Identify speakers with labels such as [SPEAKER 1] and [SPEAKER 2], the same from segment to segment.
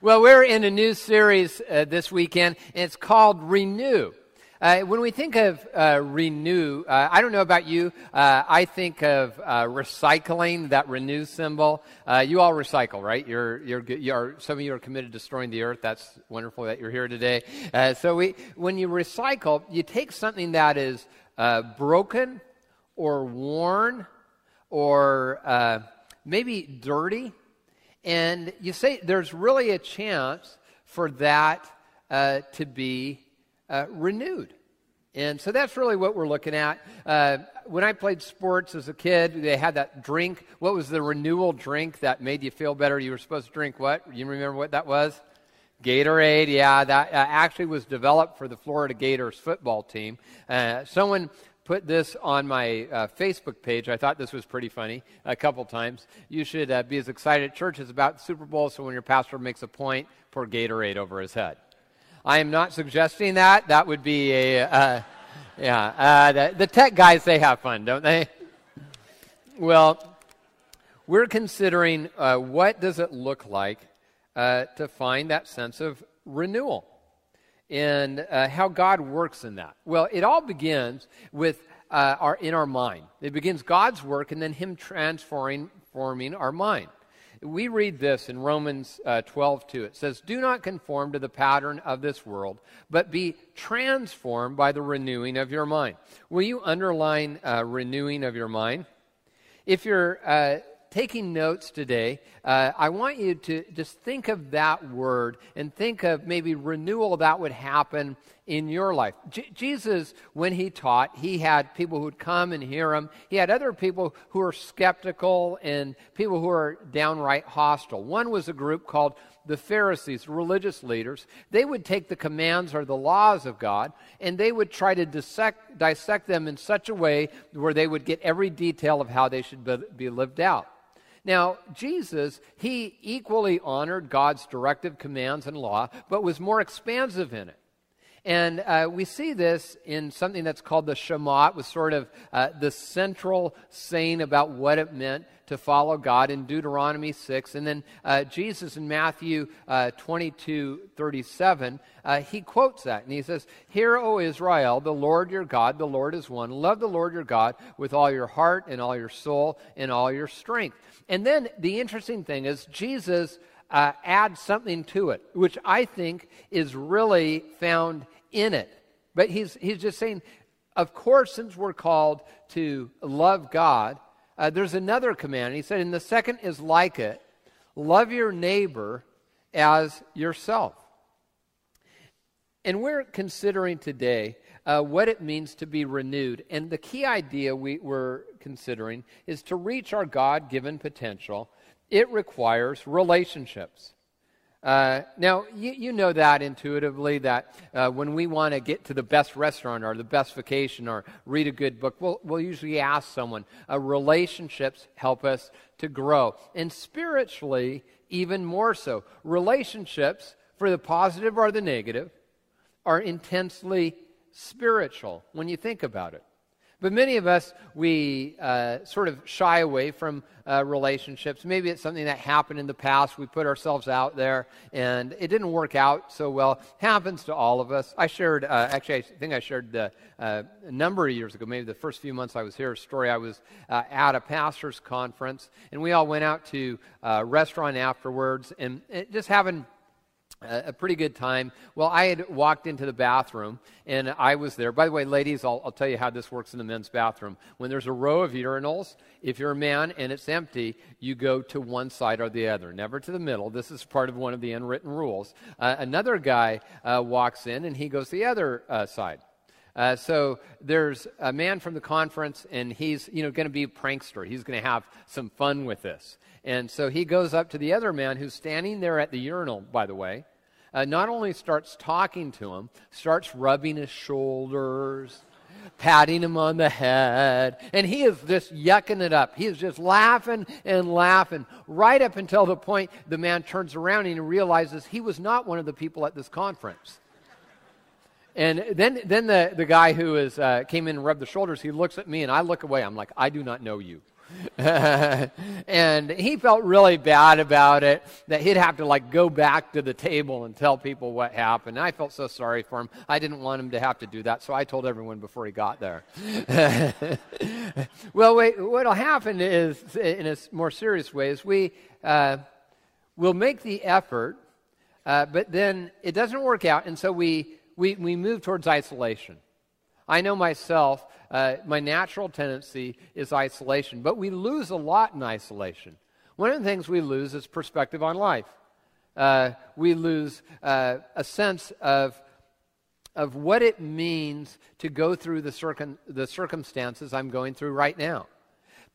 [SPEAKER 1] well, we're in a new series uh, this weekend, and it's called Renew. Uh, when we think of uh, renew, uh, I don't know about you, uh, I think of uh, recycling, that renew symbol. You all recycle, right? You're, you're, you're, some of you are committed to destroying the earth. That's wonderful that you're here today. so we, when you recycle, you take something that is broken or worn or maybe dirty, and you say there's really a chance for that to be uh, renewed. And so that's really what we're looking at. Uh, when I played sports as a kid, they had that drink. What was the renewal drink that made you feel better? You were supposed to drink what? You remember what that was? Gatorade, yeah, that uh, actually was developed for the Florida Gators football team. Uh, someone put this on my uh, Facebook page. I thought this was pretty funny a couple times. You should uh, be as excited at church as about Super Bowl, so when your pastor makes a point, pour Gatorade over his head. I am not suggesting that. That would be a, uh, yeah. Uh, the, the tech guys, they have fun, don't they? Well, we're considering uh, what does it look like uh, to find that sense of renewal and uh, how God works in that. Well, it all begins with uh, our in our mind. It begins God's work and then Him transforming forming our mind. We read this in Romans uh, 12, 2. It says, Do not conform to the pattern of this world, but be transformed by the renewing of your mind. Will you underline uh, renewing of your mind? If you're uh, taking notes today, uh, I want you to just think of that word and think of maybe renewal that would happen in your life. J- Jesus, when he taught, he had people who'd come and hear him. He had other people who were skeptical and people who were downright hostile. One was a group called the Pharisees, religious leaders, they would take the commands or the laws of God and they would try to dissect, dissect them in such a way where they would get every detail of how they should be lived out. Now, Jesus, he equally honored God's directive commands and law, but was more expansive in it. And uh, we see this in something that's called the Shema. It was sort of uh, the central saying about what it meant to follow God in Deuteronomy 6. And then uh, Jesus in Matthew uh, 22 37, uh, he quotes that. And he says, Hear, O Israel, the Lord your God, the Lord is one. Love the Lord your God with all your heart and all your soul and all your strength. And then the interesting thing is, Jesus uh, adds something to it, which I think is really found in it. But he's, he's just saying, of course, since we're called to love God, uh, there's another command. He said, and the second is like it love your neighbor as yourself. And we're considering today uh, what it means to be renewed. And the key idea we, we're considering is to reach our God given potential, it requires relationships. Uh, now, you, you, know that intuitively that uh, when we want to get to the best restaurant or the best vacation or read a good book, we'll, we'll usually ask someone. Uh, relationships help us to grow. And spiritually, even more so. Relationships, for the positive or the negative, are intensely spiritual when you think about it. But many of us, we uh, sort of shy away from uh, relationships. Maybe it's something that happened in the past. We put ourselves out there and it didn't work out so well. Happens to all of us. I shared, uh, actually, I think I shared the, uh, a number of years ago, maybe the first few months I was here, a story. I was uh, at a pastor's conference and we all went out to a restaurant afterwards and just having a pretty good time. Well, I had walked into the bathroom and I was there. By the way, ladies, I'll, I'll, tell you how this works in the men's bathroom. When there's a row of urinals, if you're a man and it's empty, you go to one side or the other, never to the middle. This is part of one of the unwritten rules. Uh, another guy uh, walks in and he goes the other uh, side. Uh, so there's a man from the conference, and he's you know going to be a prankster. He's going to have some fun with this. And so he goes up to the other man who's standing there at the urinal, by the way. Uh, not only starts talking to him, starts rubbing his shoulders, patting him on the head, and he is just yucking it up. He is just laughing and laughing right up until the point the man turns around and realizes he was not one of the people at this conference. And then, then the, the guy who is, uh, came in and rubbed the shoulders, he looks at me and I look away. I'm like, I do not know you. and he felt really bad about it that he'd have to like go back to the table and tell people what happened. And I felt so sorry for him. I didn't want him to have to do that, so I told everyone before he got there. well, what'll happen is, in a more serious way, is we uh, will make the effort, uh, but then it doesn't work out, and so we, we, we move towards isolation. I know myself, uh, my natural tendency is isolation, but we lose a lot in isolation. One of the things we lose is perspective on life. Uh, we lose uh, a sense of, of what it means to go through the, the circumstances I'm going through right now.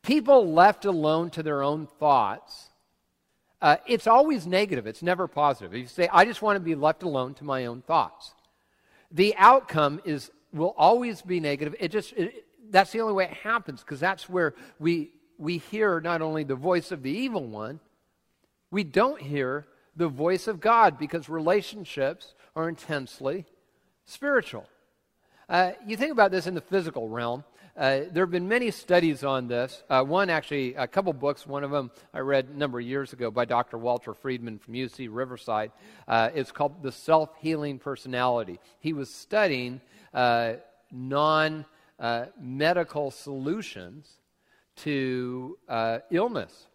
[SPEAKER 1] People left alone to their own thoughts, uh, it's always negative, it's never positive. If you say, I just want to be left alone to my own thoughts, the outcome is will always be negative. It just it, that's the only way it happens because that's where we we hear not only the voice of the evil one, we don't hear the voice of God because relationships are intensely spiritual. Uh, you think about this in the physical realm. Uh, there have been many studies on this. Uh, one, actually, a couple books. One of them I read a number of years ago by Dr. Walter Friedman from UC Riverside. Uh, it's called The Self Healing Personality. He was studying uh, non uh, medical solutions to uh, illness.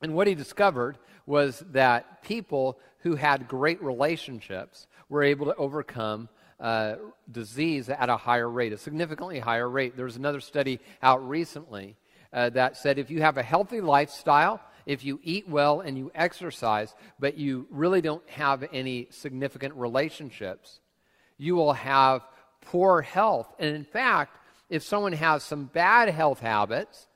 [SPEAKER 1] And what he discovered was that people who had great relationships were able to overcome uh, disease at a higher rate, a significantly higher rate. There was another study out recently uh, that said if you have a healthy lifestyle, if you eat well and you exercise, but you really don't have any significant relationships, you will have poor health. And in fact, if someone has some bad health habits,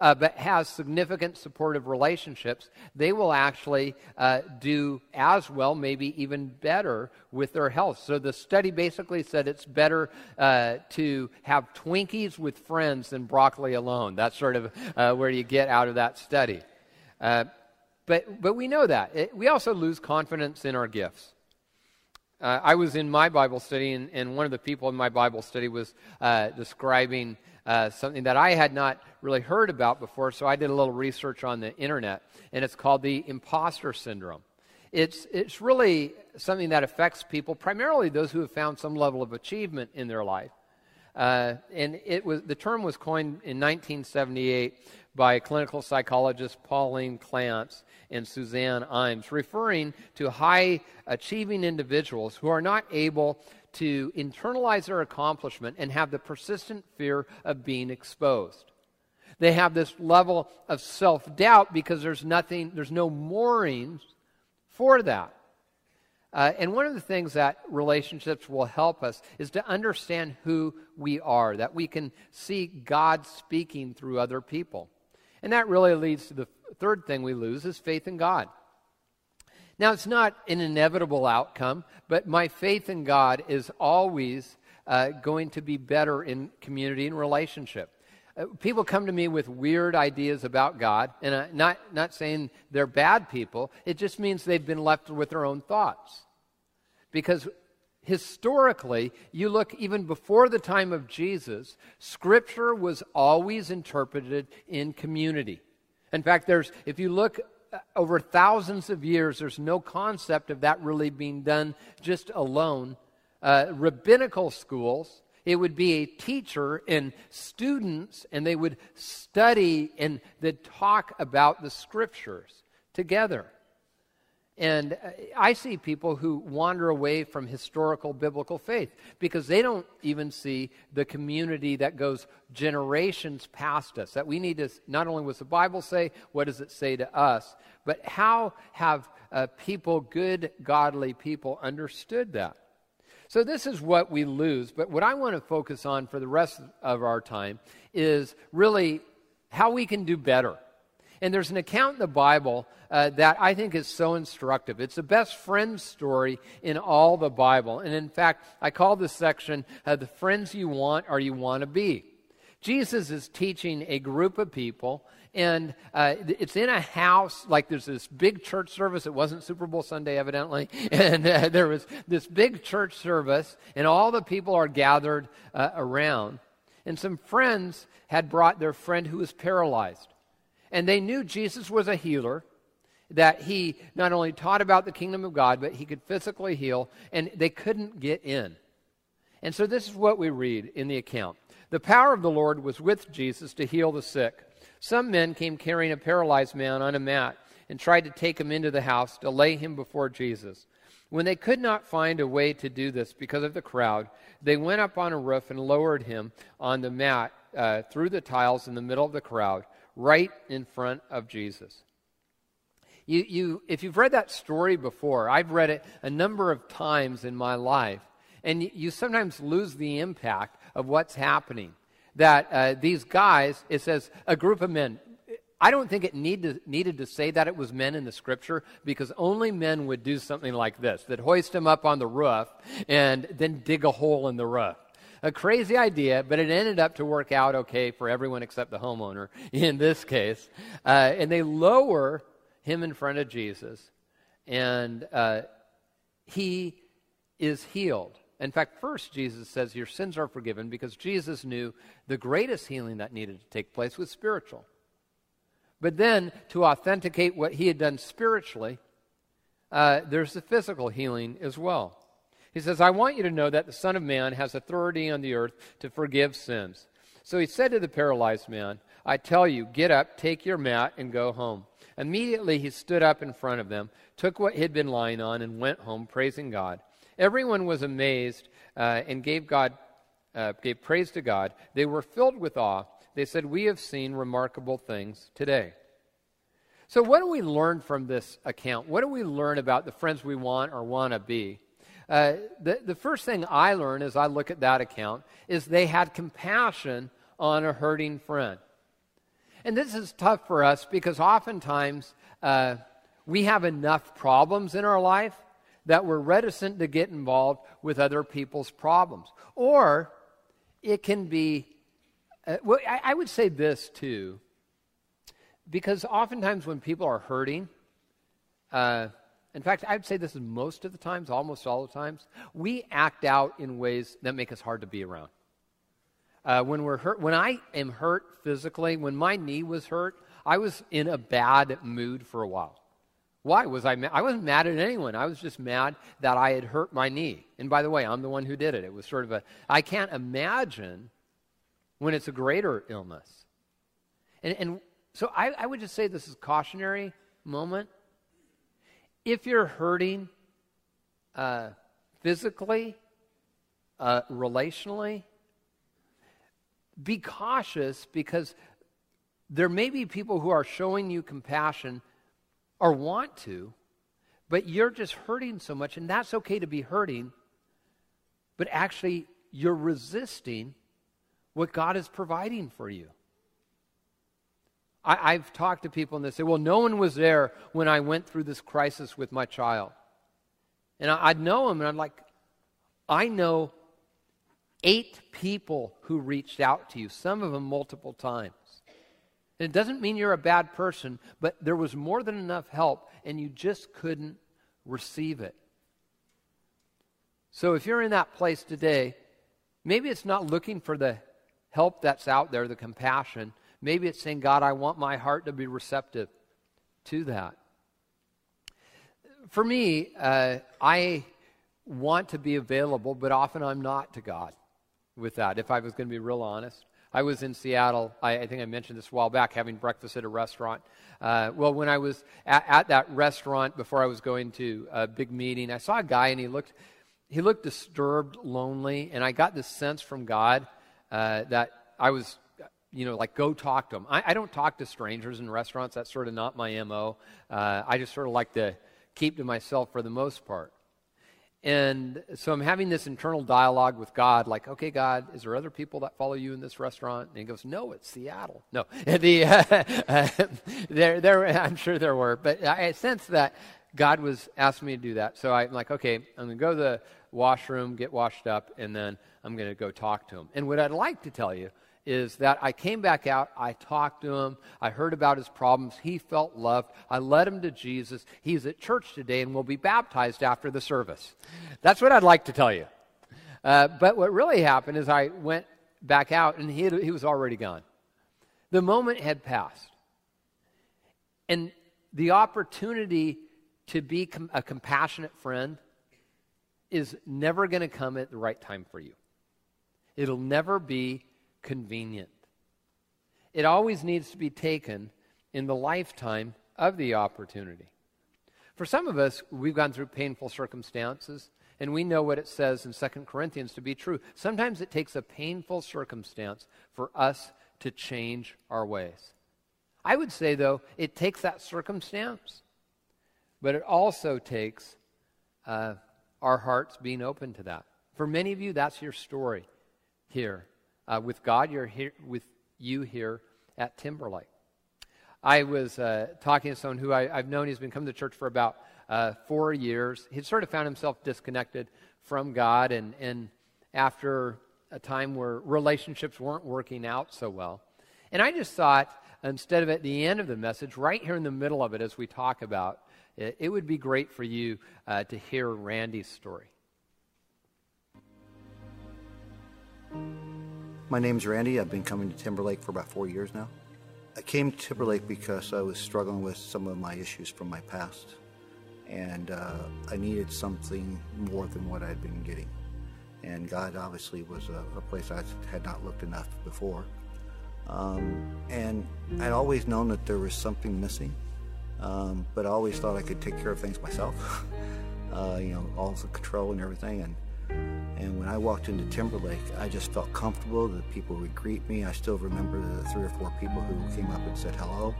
[SPEAKER 1] uh, but has significant supportive relationships, they will actually uh, do as well, maybe even better with their health. So the study basically said it's better uh, to have Twinkies with friends than broccoli alone. That's sort of uh, where you get out of that study. Uh, but, but we know that. It, we also lose confidence in our gifts. Uh, I was in my Bible study, and, and, one of the people in my Bible study was uh, describing uh, something that I had not really heard about before, so I did a little research on the internet, and it's called the imposter syndrome. It's, it's really something that affects people, primarily those who have found some level of achievement in their life. Uh, and it was, the term was coined in 1978 by clinical psychologists Pauline Clance and Suzanne Imes, referring to high achieving individuals who are not able to internalize their accomplishment and have the persistent fear of being exposed. They have this level of self doubt because there's nothing, there's no moorings for that. Uh, and one of the things that relationships will help us is to understand who we are, that we can see God speaking through other people. And that really leads to the third thing we lose is faith in God. Now, it's not an inevitable outcome, but my faith in God is always uh, going to be better in community and relationship. Uh, people come to me with weird ideas about God, and I'm not, not saying they're bad people. It just means they've been left with their own thoughts. Because historically, you look even before the time of Jesus, Scripture was always interpreted in community. In fact, there's, if you look uh, over thousands of years, there's no concept of that really being done just alone. Uh, rabbinical schools, it would be a teacher and students, and they would study and they'd talk about the scriptures together. And uh, I see people who wander away from historical biblical faith because they don't even see the community that goes generations past us. That we need to not only what the Bible say, what does it say to us, but how have uh, people, good, godly people, understood that? So this is what we lose. But what I want to focus on for the rest of our time is really how we can do better. And there's an account in the Bible uh, that I think is so instructive. It's the best friend story in all the Bible. And in fact, I call this section uh, The Friends You Want or You Want to Be. Jesus is teaching a group of people, and uh, it's in a house. Like there's this big church service. It wasn't Super Bowl Sunday, evidently. And uh, there was this big church service, and all the people are gathered uh, around. And some friends had brought their friend who was paralyzed. And they knew Jesus was a healer, that he not only taught about the kingdom of God, but he could physically heal, and they couldn't get in. And so this is what we read in the account. The power of the Lord was with Jesus to heal the sick. Some men came carrying a paralyzed man on a mat and tried to take him into the house to lay him before Jesus. When they could not find a way to do this because of the crowd, they went up on a roof and lowered him on the mat uh, through the tiles in the middle of the crowd, right in front of Jesus. You, you, if you've read that story before, I've read it a number of times in my life, and you, sometimes lose the impact of what's happening. That uh, these guys, it says a group of men, I don't think it need to, needed to say that it was men in the scripture because only men would do something like this that hoist him up on the roof and then dig a hole in the roof. A crazy idea, but it ended up to work out okay for everyone except the homeowner in this case. Uh, and they lower him in front of Jesus, and uh, he is healed. In fact, first Jesus says, Your sins are forgiven because Jesus knew the greatest healing that needed to take place was spiritual. But then, to authenticate what he had done spiritually, uh, there's the physical healing as well. He says, I want you to know that the Son of Man has authority on the earth to forgive sins. So he said to the paralyzed man, I tell you, get up, take your mat, and go home. Immediately he stood up in front of them, took what he had been lying on, and went home, praising God. Everyone was amazed uh, and gave God uh, gave praise to God. They were filled with awe they said, We have seen remarkable things today. So, what do we learn from this account? What do we learn about the friends we want or want to be? Uh, the, the first thing I learn as I look at that account is they had compassion on a hurting friend. And this is tough for us because oftentimes uh, we have enough problems in our life that we're reticent to get involved with other people's problems. Or it can be uh, well, I, I would say this too, because oftentimes when people are hurting, uh, in fact, I'd say this is most of the times, almost all the times, we act out in ways that make us hard to be around. Uh, when we're hurt, when I am hurt physically, when my knee was hurt, I was in a bad mood for a while. Why was I? Ma- I wasn't mad at anyone. I was just mad that I had hurt my knee. And by the way, I'm the one who did it. It was sort of a. I can't imagine when it's a greater illness. And, and so I, I would just say this is cautionary moment. If you're hurting uh, physically, uh, relationally, be cautious because there may be people who are showing you compassion or want to, but you're just hurting so much, and that's okay to be hurting, but actually you're resisting what God is providing for you. I, have talked to people and they say, well, no one was there when I went through this crisis with my child. And I, I'd know them, and I'm like, I know eight people who reached out to you, some of them multiple times. And it doesn't mean you're a bad person, but there was more than enough help, and you just couldn't receive it. So if you're in that place today, maybe it's not looking for the help that's out there, the compassion. Maybe it's saying, God, I want my heart to be receptive to that. For me, uh, I want to be available, but often I'm not to God with that, if I was going to be real honest. I was in Seattle, I, I, think I mentioned this a while back, having breakfast at a restaurant. Uh, well, when I was at, at, that restaurant before I was going to a big meeting, I saw a guy and he looked, he looked disturbed, lonely, and I got this sense from God uh, that I was, you know, like go talk to them. I, I, don't talk to strangers in restaurants. That's sort of not my MO. Uh, I just sort of like to keep to myself for the most part. And so I'm having this internal dialogue with God, like, okay, God, is there other people that follow you in this restaurant? And he goes, no, it's Seattle. No, the, uh, there, there, I'm sure there were, but I sense that God was asking me to do that. So I'm like, okay, I'm going to go to the washroom, get washed up, and then I'm going to go talk to him. And what I'd like to tell you is that I came back out, I talked to him, I heard about his problems, he felt loved, I led him to Jesus. He's at church today and will be baptized after the service. That's what I'd like to tell you. Uh, but what really happened is I went back out, and he, had, he was already gone. The moment had passed. And the opportunity to be com- a compassionate friend is never going to come at the right time for you. It'll never be convenient. It always needs to be taken in the lifetime of the opportunity. For some of us, we've gone through painful circumstances, and we know what it says in 2 Corinthians to be true. Sometimes it takes a painful circumstance for us to change our ways. I would say, though, it takes that circumstance, but it also takes uh, our hearts being open to that. For many of you, that's your story here. Uh, with God, you're here with you here at Timberlake. I was uh, talking to someone who I, have known. He's been coming to church for about uh, four years. He'd sort of found himself disconnected from God, and, and after a time where relationships weren't working out so well. And I just thought, instead of at the end of the message, right here in the middle of it, as we talk about, it, it would be great for you uh, to hear Randy's story.
[SPEAKER 2] My name's Randy. I've been coming to Timberlake for about four years now. I came to Timberlake because I was struggling with some of my issues from my past, and uh, I needed something more than what I'd been getting. And God obviously was a, a place I had not looked enough before. Um, and I'd always known that there was something missing, um, but I always thought I could take care of things myself. uh, you know, all the control and everything. And and when I walked into Timberlake, I just felt comfortable The people would greet me. I still remember the three or four people who came up and said hello.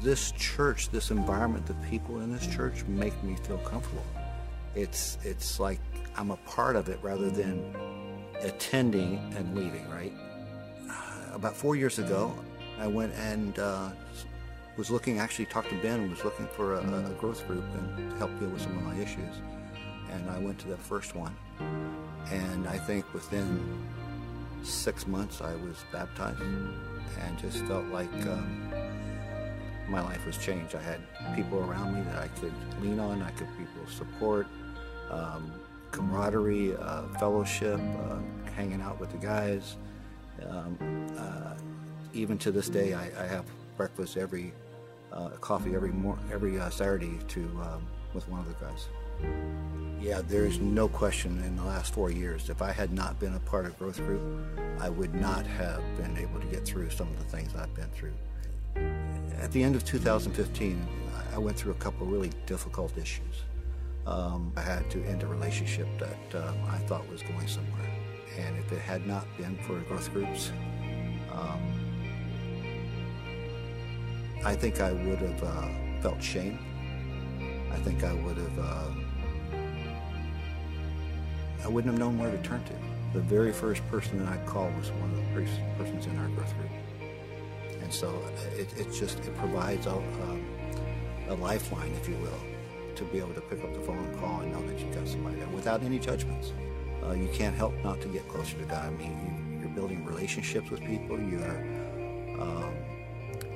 [SPEAKER 2] This church, this environment, the people in this church make me feel comfortable. It's it's like I'm a part of it rather than attending and leaving. Right. Uh, about four years ago, I went and uh, was looking. Actually, talked to Ben and was looking for a, a growth group and to help deal with some of my issues. And I went to the first one and I think within six months, I was baptized and just felt like um, my life was changed. I had people around me that I could lean on, I could people support, um, camaraderie, uh, fellowship, uh, hanging out with the guys. Um, uh, even to this day, I, I have breakfast every, uh, coffee every mor- every uh, Saturday to um, with one of the guys. Yeah, there is no question in the last four years, if I had not been a part of Growth Group, I would not have been able to get through some of the things I've been through. At the end of 2015, I went through a couple of really difficult issues. Um, I had to end a relationship that um, I thought was going somewhere. And if it had not been for growth groups, um, I think I would have uh, felt shame. I think I would have uh, I wouldn't have known where to turn to. The very first person that I called was one of the persons in our growth group. And so it, it just, it provides a, um, a lifeline, if you will, to be able to pick up the phone and call and know that you've got somebody there without any judgments. Uh, you can't help not to get closer to God. I mean, you, are building relationships with people. You're um,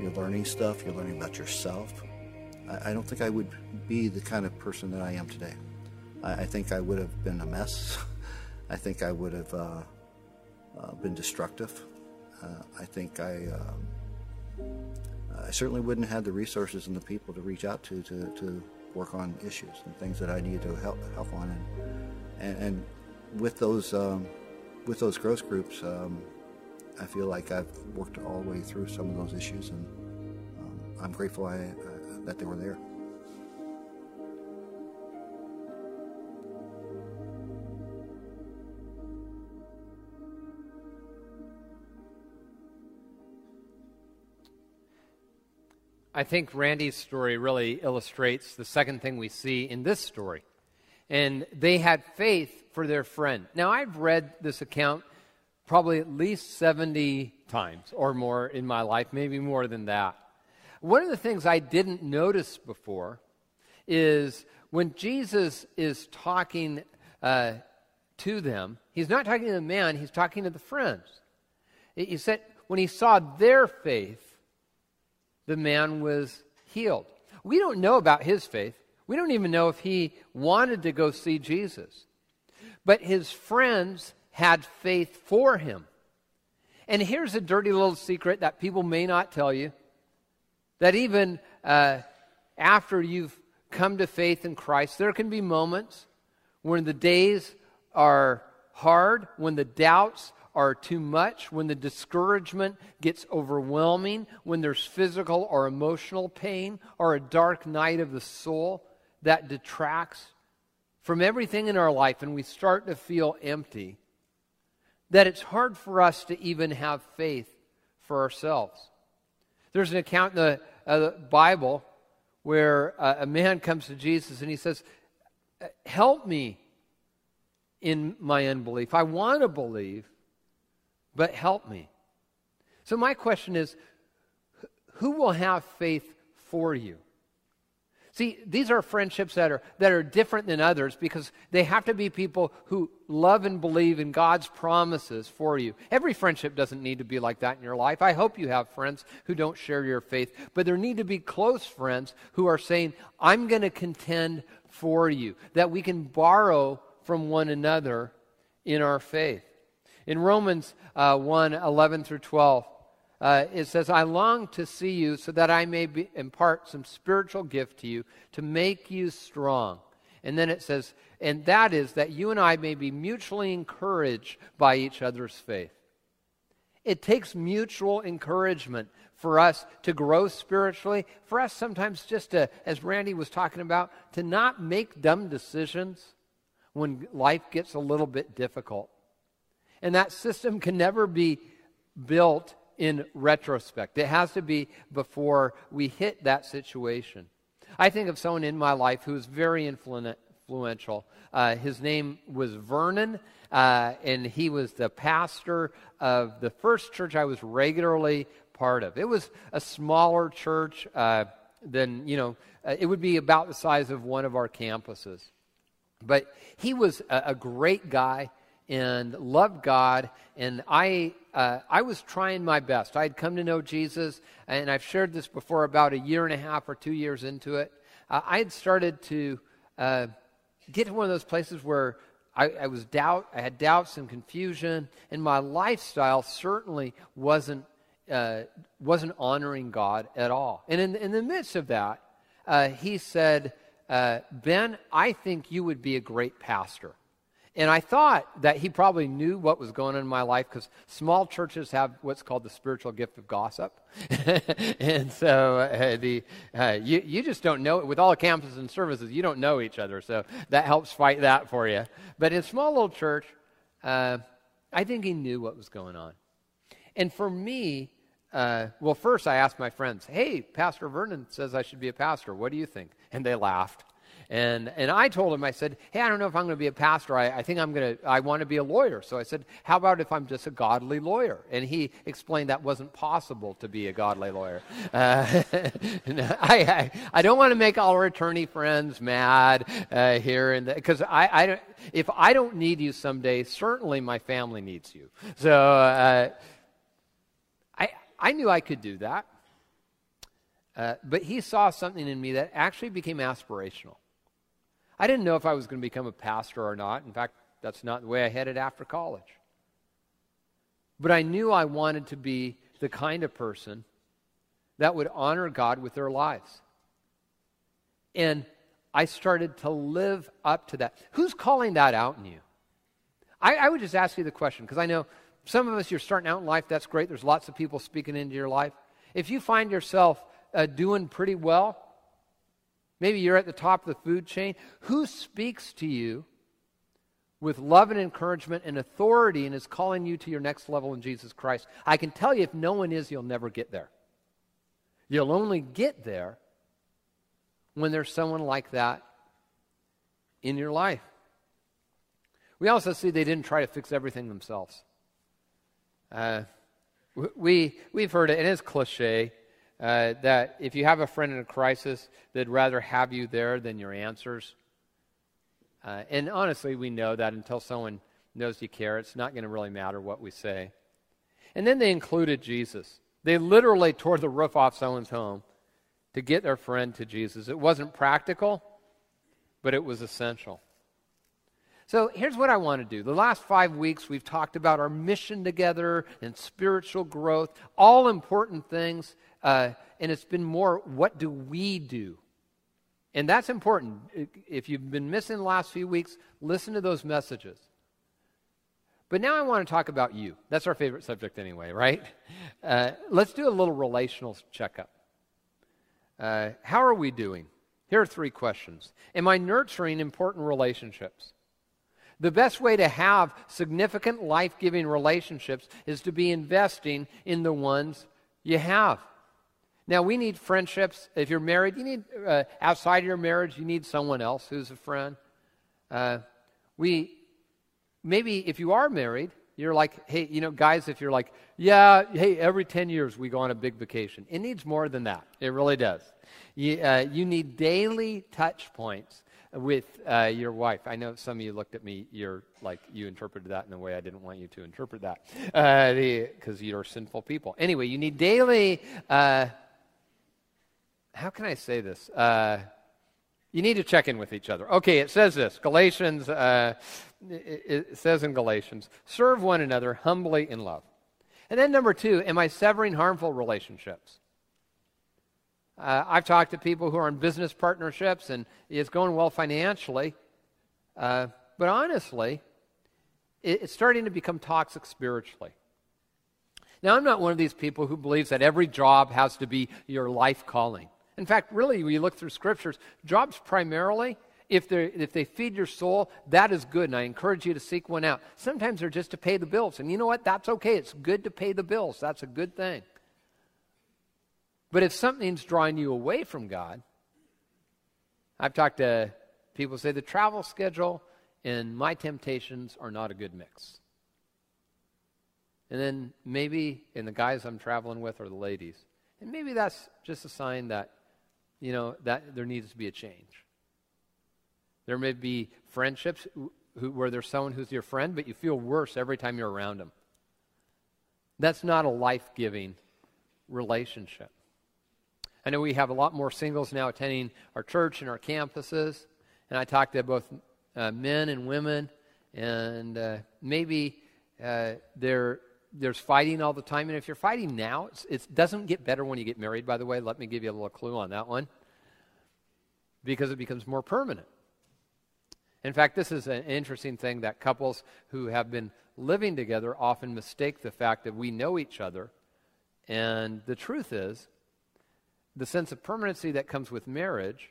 [SPEAKER 2] you're learning stuff. You're learning about yourself. I, I don't think I would be the kind of person that I am today. I, think I would have been a mess. I think I would have uh, uh, been destructive. Uh, I think I, um, I certainly wouldn't have had the resources and the people to reach out to to, to work on issues and things that I needed to help help on. And and, and with those um, with those growth groups, um, I feel like I've worked all the way through some of those issues, and um, I'm grateful I, that they were there.
[SPEAKER 1] I think Randy's story really illustrates the second thing we see in this story. And they had faith for their friend. Now, I've read this account probably at least 70 times or more in my life, maybe more than that. One of the things I didn't notice before is when Jesus is talking uh, to them, he's not talking to the man, he's talking to the friends. He said, when he saw their faith, the man was healed. We don't know about his faith. We don't even know if he wanted to go see Jesus. But his friends had faith for him. And here's a dirty little secret that people may not tell you that even uh, after you've come to faith in Christ, there can be moments when the days are hard, when the doubts are too much, when the discouragement gets overwhelming, when there's physical or emotional pain or a dark night of the soul that detracts from everything in our life and we start to feel empty, that it's hard for us to even have faith for ourselves. There's an account in the, uh, Bible where uh, a man comes to Jesus and he says, Help me in my unbelief. I want to believe, but help me. So, my question is who will have faith for you? See, these are friendships that are, that are different than others because they have to be people who love and believe in God's promises for you. Every friendship doesn't need to be like that in your life. I hope you have friends who don't share your faith, but there need to be close friends who are saying, I'm going to contend for you, that we can borrow from one another in our faith. In Romans uh, 1 11 through 12, uh, it says, I long to see you so that I may be, impart some spiritual gift to you to make you strong. And then it says, and that is that you and I may be mutually encouraged by each other's faith. It takes mutual encouragement for us to grow spiritually, for us sometimes just to, as Randy was talking about, to not make dumb decisions when life gets a little bit difficult. And that system can never be built in retrospect. It has to be before we hit that situation. I think of someone in my life who was very influential. Uh, his name was Vernon, uh, and he was the pastor of the first church I was regularly part of. It was a smaller church uh, than, you know, uh, it would be about the size of one of our campuses. But he was a, a great guy and loved God. And I, uh, I was trying my best. I had come to know Jesus, and I've shared this before about a year and a half or two years into it. Uh, I had started to uh, get to one of those places where I, I, was doubt, I had doubts and confusion, and my lifestyle certainly wasn't uh, wasn't honoring God at all. And in, in the midst of that, uh, he said, uh, "Ben, I think you would be a great pastor." And I thought that he probably knew what was going on in my life because small churches have what's called the spiritual gift of gossip. and so uh, the, uh, you, you just don't know, it with all the campuses and services, you don't know each other. So that helps fight that for you. But in small little church, uh, I think he knew what was going on. And for me, uh, well, first I asked my friends, hey, Pastor Vernon says I should be a pastor. What do you think? And they laughed. And, and I told him, I said, hey, I don't know if I'm going to be a pastor. I, I think I'm going to, I want to be a lawyer. So I said, how about if I'm just a godly lawyer? And he explained that wasn't possible to be a godly lawyer. Uh, I, I, I, don't want to make all our attorney friends mad uh, here, because I, I don't, if I don't need you someday, certainly my family needs you. So uh, I, I knew I could do that. Uh, but he saw something in me that actually became aspirational. I didn't know if I was going to become a pastor or not. In fact, that's not the way I headed after college. But I knew I wanted to be the kind of person that would honor God with their lives. And I started to live up to that. Who's calling that out in you? I, I would just ask you the question because I know some of us, you're starting out in life, that's great. There's lots of people speaking into your life. If you find yourself uh, doing pretty well, Maybe you're at the top of the food chain. Who speaks to you with love and encouragement and authority and is calling you to your next level in Jesus Christ? I can tell you if no one is, you'll never get there. You'll only get there when there's someone like that in your life. We also see they didn't try to fix everything themselves. Uh, we, we've heard it, and it's cliche uh, that if you have a friend in a crisis, they'd rather have you there than your answers. Uh, and honestly, we know that until someone knows you care, it's not going to really matter what we say. And then they included Jesus. They literally tore the roof off someone's home to get their friend to Jesus. It wasn't practical, but it was essential. So here's what I want to do. The last five weeks, we've talked about our mission together and spiritual growth, all important things. Uh, and it's been more, what do we do? And that's important. If you've been missing the last few weeks, listen to those messages. But now I want to talk about you. That's our favorite subject, anyway, right? Uh, let's do a little relational checkup. Uh, how are we doing? Here are three questions Am I nurturing important relationships? The best way to have significant life giving relationships is to be investing in the ones you have. Now, we need friendships. If you're married, you need, uh, outside of your marriage, you need someone else who's a friend. Uh, we, maybe if you are married, you're like, hey, you know, guys, if you're like, yeah, hey, every 10 years we go on a big vacation. It needs more than that. It really does. You, uh, you need daily touch points with uh, your wife. I know some of you looked at me, you're like, you interpreted that in a way I didn't want you to interpret that because uh, you're sinful people. Anyway, you need daily, uh, how can I say this? Uh, you need to check in with each other. Okay, it says this Galatians, uh, it, it says in Galatians, serve one another humbly in love. And then number two, am I severing harmful relationships? Uh, I've talked to people who are in business partnerships and it's going well financially. Uh, but honestly, it, it's starting to become toxic spiritually. Now, I'm not one of these people who believes that every job has to be your life calling. In fact, really, when you look through scriptures, jobs primarily, if, if they feed your soul, that is good, and I encourage you to seek one out. Sometimes they're just to pay the bills, and you know what? That's okay. It's good to pay the bills. That's a good thing. But if something's drawing you away from God, I've talked to people say the travel schedule and my temptations are not a good mix. And then maybe, in the guys I'm traveling with or the ladies, and maybe that's just a sign that, you know, that there needs to be a change. There may be friendships who, where there's someone who's your friend, but you feel worse every time you're around them. That's not a life giving relationship. I know we have a lot more singles now attending our church and our campuses. And I talk to both uh, men and women, and uh, maybe uh, there's fighting all the time. And if you're fighting now, it doesn't get better when you get married, by the way. Let me give you a little clue on that one. Because it becomes more permanent. In fact, this is an interesting thing that couples who have been living together often mistake the fact that we know each other. And the truth is, the sense of permanency that comes with marriage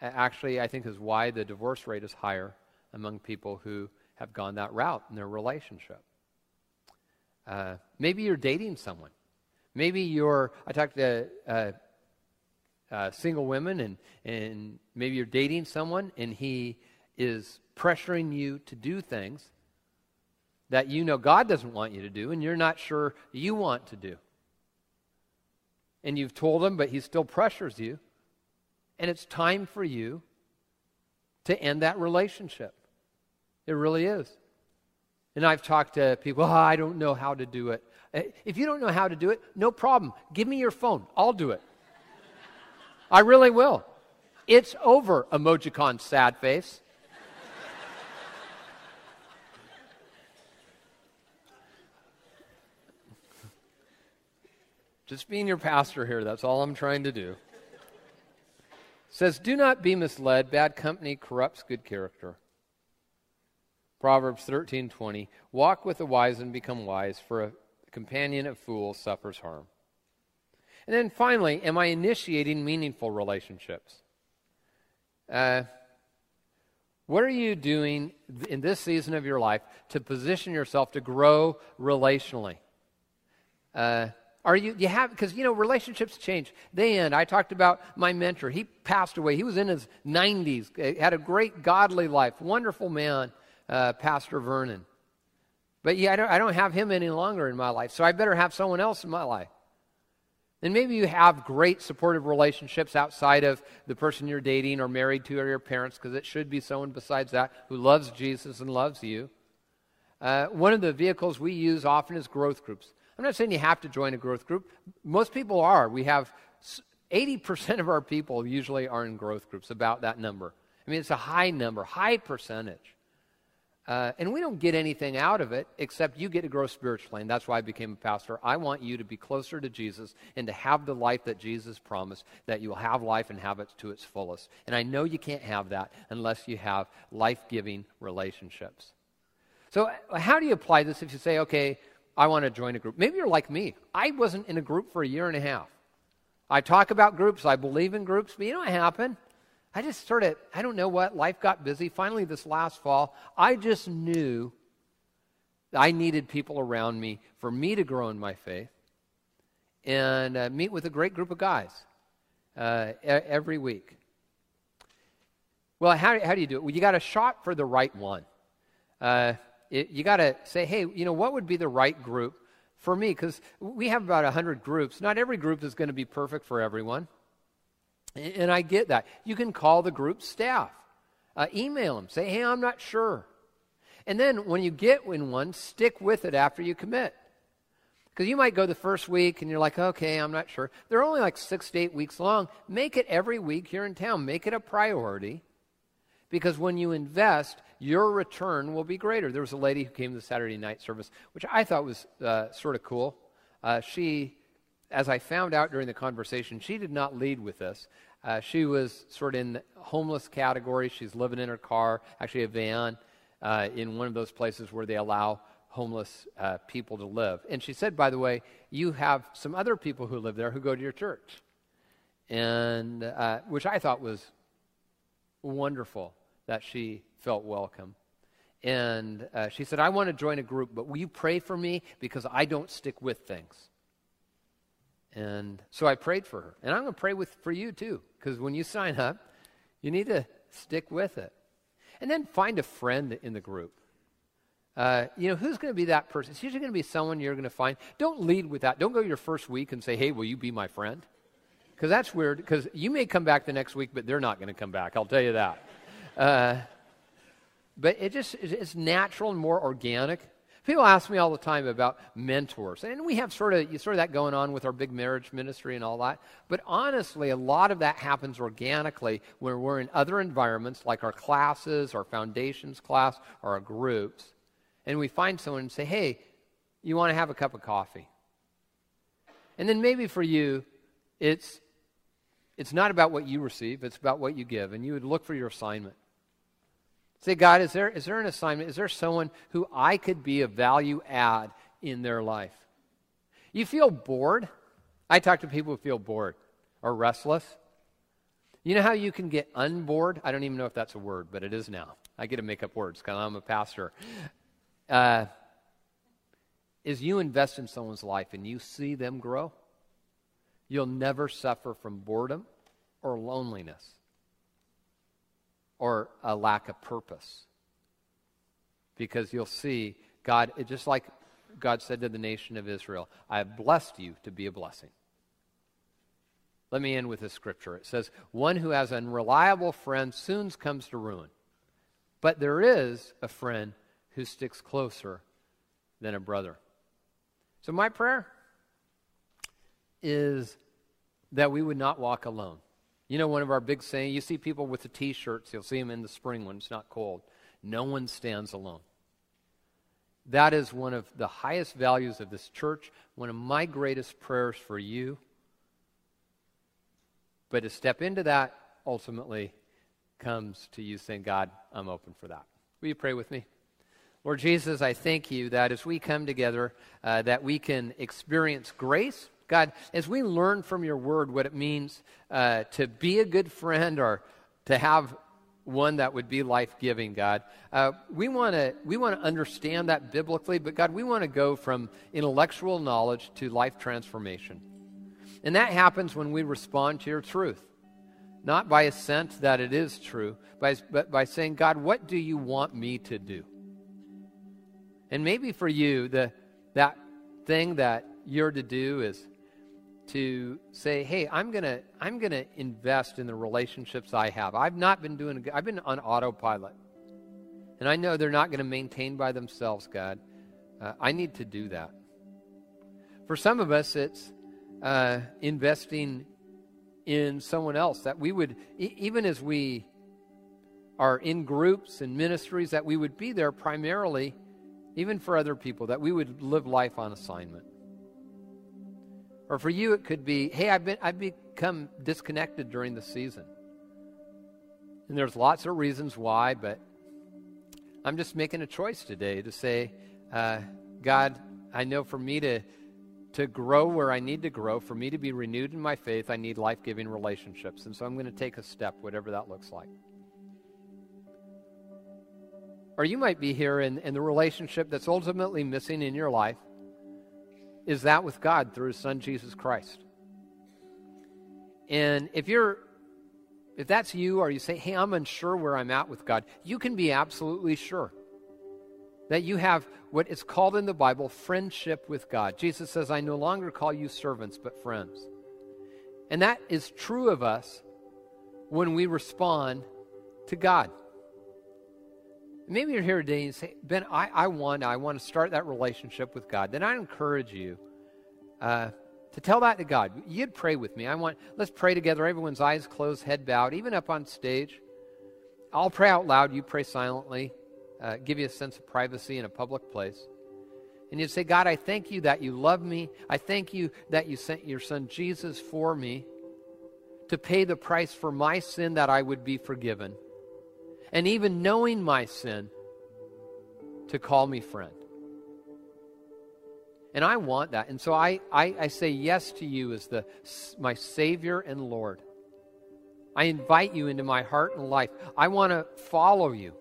[SPEAKER 1] actually, I think, is why the divorce rate is higher among people who have gone that route in their relationship. Uh, maybe you're dating someone. Maybe you're, I talked to uh, uh, single women, and, and maybe you're dating someone and he is pressuring you to do things that you know God doesn't want you to do and you're not sure you want to do and you've told him, but he still pressures you. And it's time for you to end that relationship. It really is. And I've talked to people, oh, I don't know how to do it. Eh, if you don't know how to do it, no problem. Give me your phone. I'll do it. I really will. It's over, emojicon sad face. Just being your pastor here, that's all I'm trying to do. says, Do not be misled. Bad company corrupts good character. Proverbs 13:20 Walk with the wise and become wise, for a companion of fools suffers harm. And then finally, am I initiating meaningful relationships? Uh, what are you doing in this season of your life to position yourself to grow relationally? Uh, are you, you have, because, you know, relationships change. They end. I talked about my mentor. He passed away. He was in his 90s, had a great godly life, wonderful man, uh, Pastor Vernon. But yeah, I don't, I don't have him any longer in my life, so I better have someone else in my life. And maybe you have great supportive relationships outside of the person you're dating or married to or your parents, because it should be someone besides that who loves Jesus and loves you. Uh, one of the vehicles we use often is growth groups. I'm not saying you have to join a growth group. Most people are. We have 80% of our people usually are in growth groups, about that number. I mean, it's a high number, high percentage. Uh, and we don't get anything out of it except you get to grow spiritually. And that's why I became a pastor. I want you to be closer to Jesus and to have the life that Jesus promised, that you will have life and have it to its fullest. And I know you can't have that unless you have life giving relationships. So, uh, how do you apply this if you say, okay, I want to join a group? Maybe you're like me. I wasn't in a group for a year and a half. I talk about groups, I believe in groups, but you know what happened? I just sort of, I don't know what, life got busy. Finally, this last fall, I just knew I needed people around me for me to grow in my faith and uh, meet with a great group of guys uh, every week. Well, how, how do you do it? Well, you got to shop for the right one. Uh, it, you got to say, hey, you know, what would be the right group for me? Because we have about 100 groups. Not every group is going to be perfect for everyone. And I get that. You can call the group staff, uh, email them, say, hey, I'm not sure. And then when you get in one, stick with it after you commit. Because you might go the first week and you're like, okay, I'm not sure. They're only like six to eight weeks long. Make it every week here in town. Make it a priority. Because when you invest, your return will be greater. There was a lady who came to the Saturday night service, which I thought was uh, sort of cool. Uh, she, as I found out during the conversation, she did not lead with this. Uh, she was sort of in the homeless category. She's living in her car, actually a van, uh, in one of those places where they allow homeless uh, people to live. And she said, by the way, you have some other people who live there who go to your church, and uh, which I thought was wonderful that she felt welcome. And uh, she said, I want to join a group, but will you pray for me because I don't stick with things? And so I prayed for her. And I'm going to pray with, for you too, because when you sign up, you need to stick with it. And then find a friend in the group. Uh, you know, who's going to be that person? It's usually going to be someone you're going to find. Don't lead with that. Don't go your first week and say, hey, will you be my friend? Because that's weird, because you may come back the next week, but they're not going to come back. I'll tell you that. Uh, but it just it's natural and more organic. People ask me all the time about mentors, and we have sort of sort of that going on with our big marriage ministry and all that. But honestly, a lot of that happens organically when we're in other environments, like our classes, our foundations class, or our groups, and we find someone and say, "Hey, you want to have a cup of coffee?" And then maybe for you, it's it's not about what you receive; it's about what you give, and you would look for your assignment. Say, God, is there, is there an assignment? Is there someone who I could be a value add in their life? You feel bored? I talk to people who feel bored or restless. You know how you can get unbored? I don't even know if that's a word, but it is now. I get to make up words because I'm a pastor. Uh, is you invest in someone's life and you see them grow, you'll never suffer from boredom or loneliness or a lack of purpose. Because you'll see God, just like God said to the nation of Israel, I have blessed you to be a blessing. Let me end with a scripture. It says, One who has an unreliable friend soon comes to ruin, but there is a friend who sticks closer than a brother. So, my prayer is that we would not walk alone. You know, one of our big sayings, you see people with the t shirts, you'll see them in the spring when it's not cold. No one stands alone. That is one of the highest values of this church, one of my greatest prayers for you. But to step into that ultimately comes to you saying, God, I'm open for that. Will you pray with me? Lord Jesus, I thank you that as we come together, uh, that we can experience grace God, as we learn from your word what it means uh, to be a good friend or to have one that would be life giving, God, uh, we want to we want to understand that biblically, but God, we want to go from intellectual knowledge to life transformation. And that happens when we respond to your truth. Not by assent that it is true, but by saying, God, what do you want me to do? And maybe for you, the, that thing that you're to do is to say, hey, I'm gonna I'm gonna invest in the relationships I have. I've not been doing. I've been on autopilot, and I know they're not going to maintain by themselves. God, uh, I need to do that. For some of us, it's uh, investing in someone else that we would, e- even as we are in groups and ministries, that we would be there primarily, even for other people, that we would live life on assignment. Or for you, it could be, hey, I've, been, I've become disconnected during the season. And there's lots of reasons why, but I'm just making a choice today to say, uh, God, I know for me to, to grow where I need to grow, for me to be renewed in my faith, I need life giving relationships. And so I'm going to take a step, whatever that looks like. Or you might be here in, in the relationship that's ultimately missing in your life is that with God through His Son Jesus Christ. And if you're if that's you or you say, hey, I'm unsure where I'm at with God, you can be absolutely sure that you have what is called in the Bible friendship with God. Jesus says, I no longer call you servants, but friends. And that is true of us when we respond to God. Maybe you're here today and say, Ben, I, I want I want to start that relationship with God. Then I encourage you uh, to tell that to God. You'd pray with me. I want let's pray together. Everyone's eyes closed, head bowed, even up on stage. I'll pray out loud. You pray silently. Uh, give you a sense of privacy in a public place. And you'd say, God, I thank you that you love me. I thank you that you sent your son Jesus for me to pay the price for my sin that I would be forgiven and even knowing my sin, to call me friend. And I want that. And so I, I, I, say yes to you as the, my Savior and Lord. I invite you into my heart and life. I want to follow you.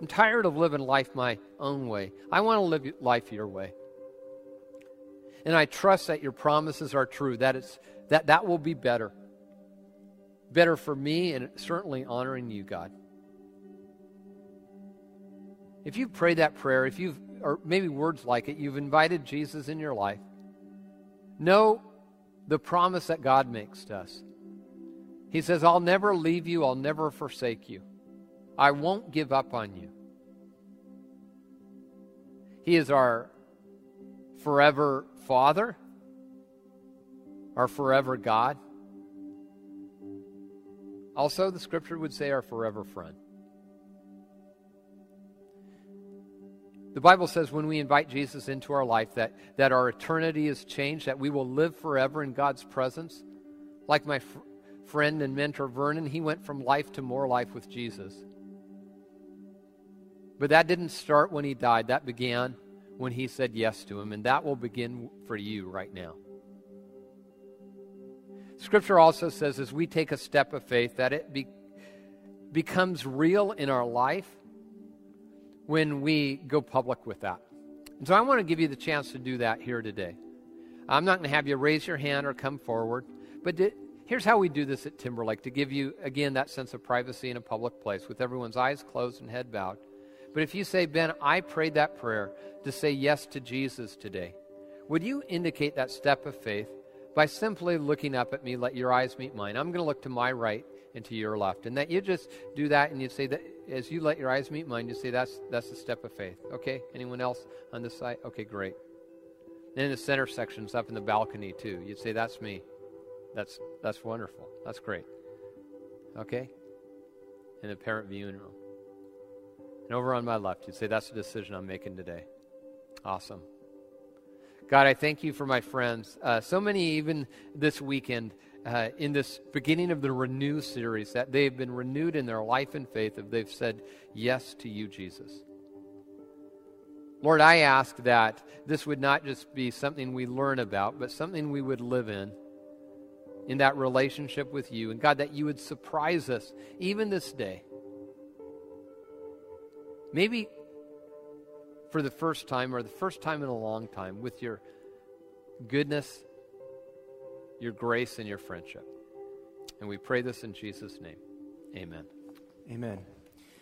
[SPEAKER 1] I'm tired of living life my own way. I want to live life your way. And I trust that your promises are true, that, it's, that that will be better. Better for me and certainly honoring you, God. If you've prayed that prayer, if you've, or maybe words like it, you've invited Jesus in your life, know the promise that God makes to us. He says, I'll never leave you, I'll never forsake you. I won't give up on you. He is our forever Father, our forever God. Also, the scripture would say our forever friend. The Bible says when we invite Jesus into our life that, that our eternity is changed, that we will live forever in God's presence. Like my fr- friend and mentor Vernon, he went from life to more life with Jesus. But that didn't start when he died, that began when he said yes to him, and that will begin for you right now. Scripture also says as we take a step of faith that it be, becomes real in our life when we go public with that. And so I want to give you the chance to do that here today. I'm not going to have you raise your hand or come forward, but here's how we do this at Timberlake to give you, again, that sense of privacy in a public place with everyone's eyes closed and head bowed. But if you say, Ben, I prayed that prayer to say yes to Jesus today, would you indicate that step of faith by simply looking up at me, let your eyes meet mine? I'm going to look to my right and to your left. And that you just do that and you say that as you let your eyes meet mine, you say that's that's a step of faith. Okay? Anyone else on this side? Okay, great. Then the center sections up in the balcony too. You'd say that's me. That's that's wonderful. That's great. Okay? In the parent viewing room. And over on my left, you'd say that's the decision I'm making today. Awesome. God, I thank you for my friends. Uh, so many, even this weekend, uh, in this beginning of the Renew series that they've been renewed in their life and faith if they've said yes to you, Jesus. Lord, I ask that this would not just be something we learn about, but something we would live in, in that relationship with you. And God, that you would surprise us even this day. Maybe for the first time or the first time in a long time with your goodness your grace and your friendship. And we pray this in Jesus' name. Amen.
[SPEAKER 3] Amen.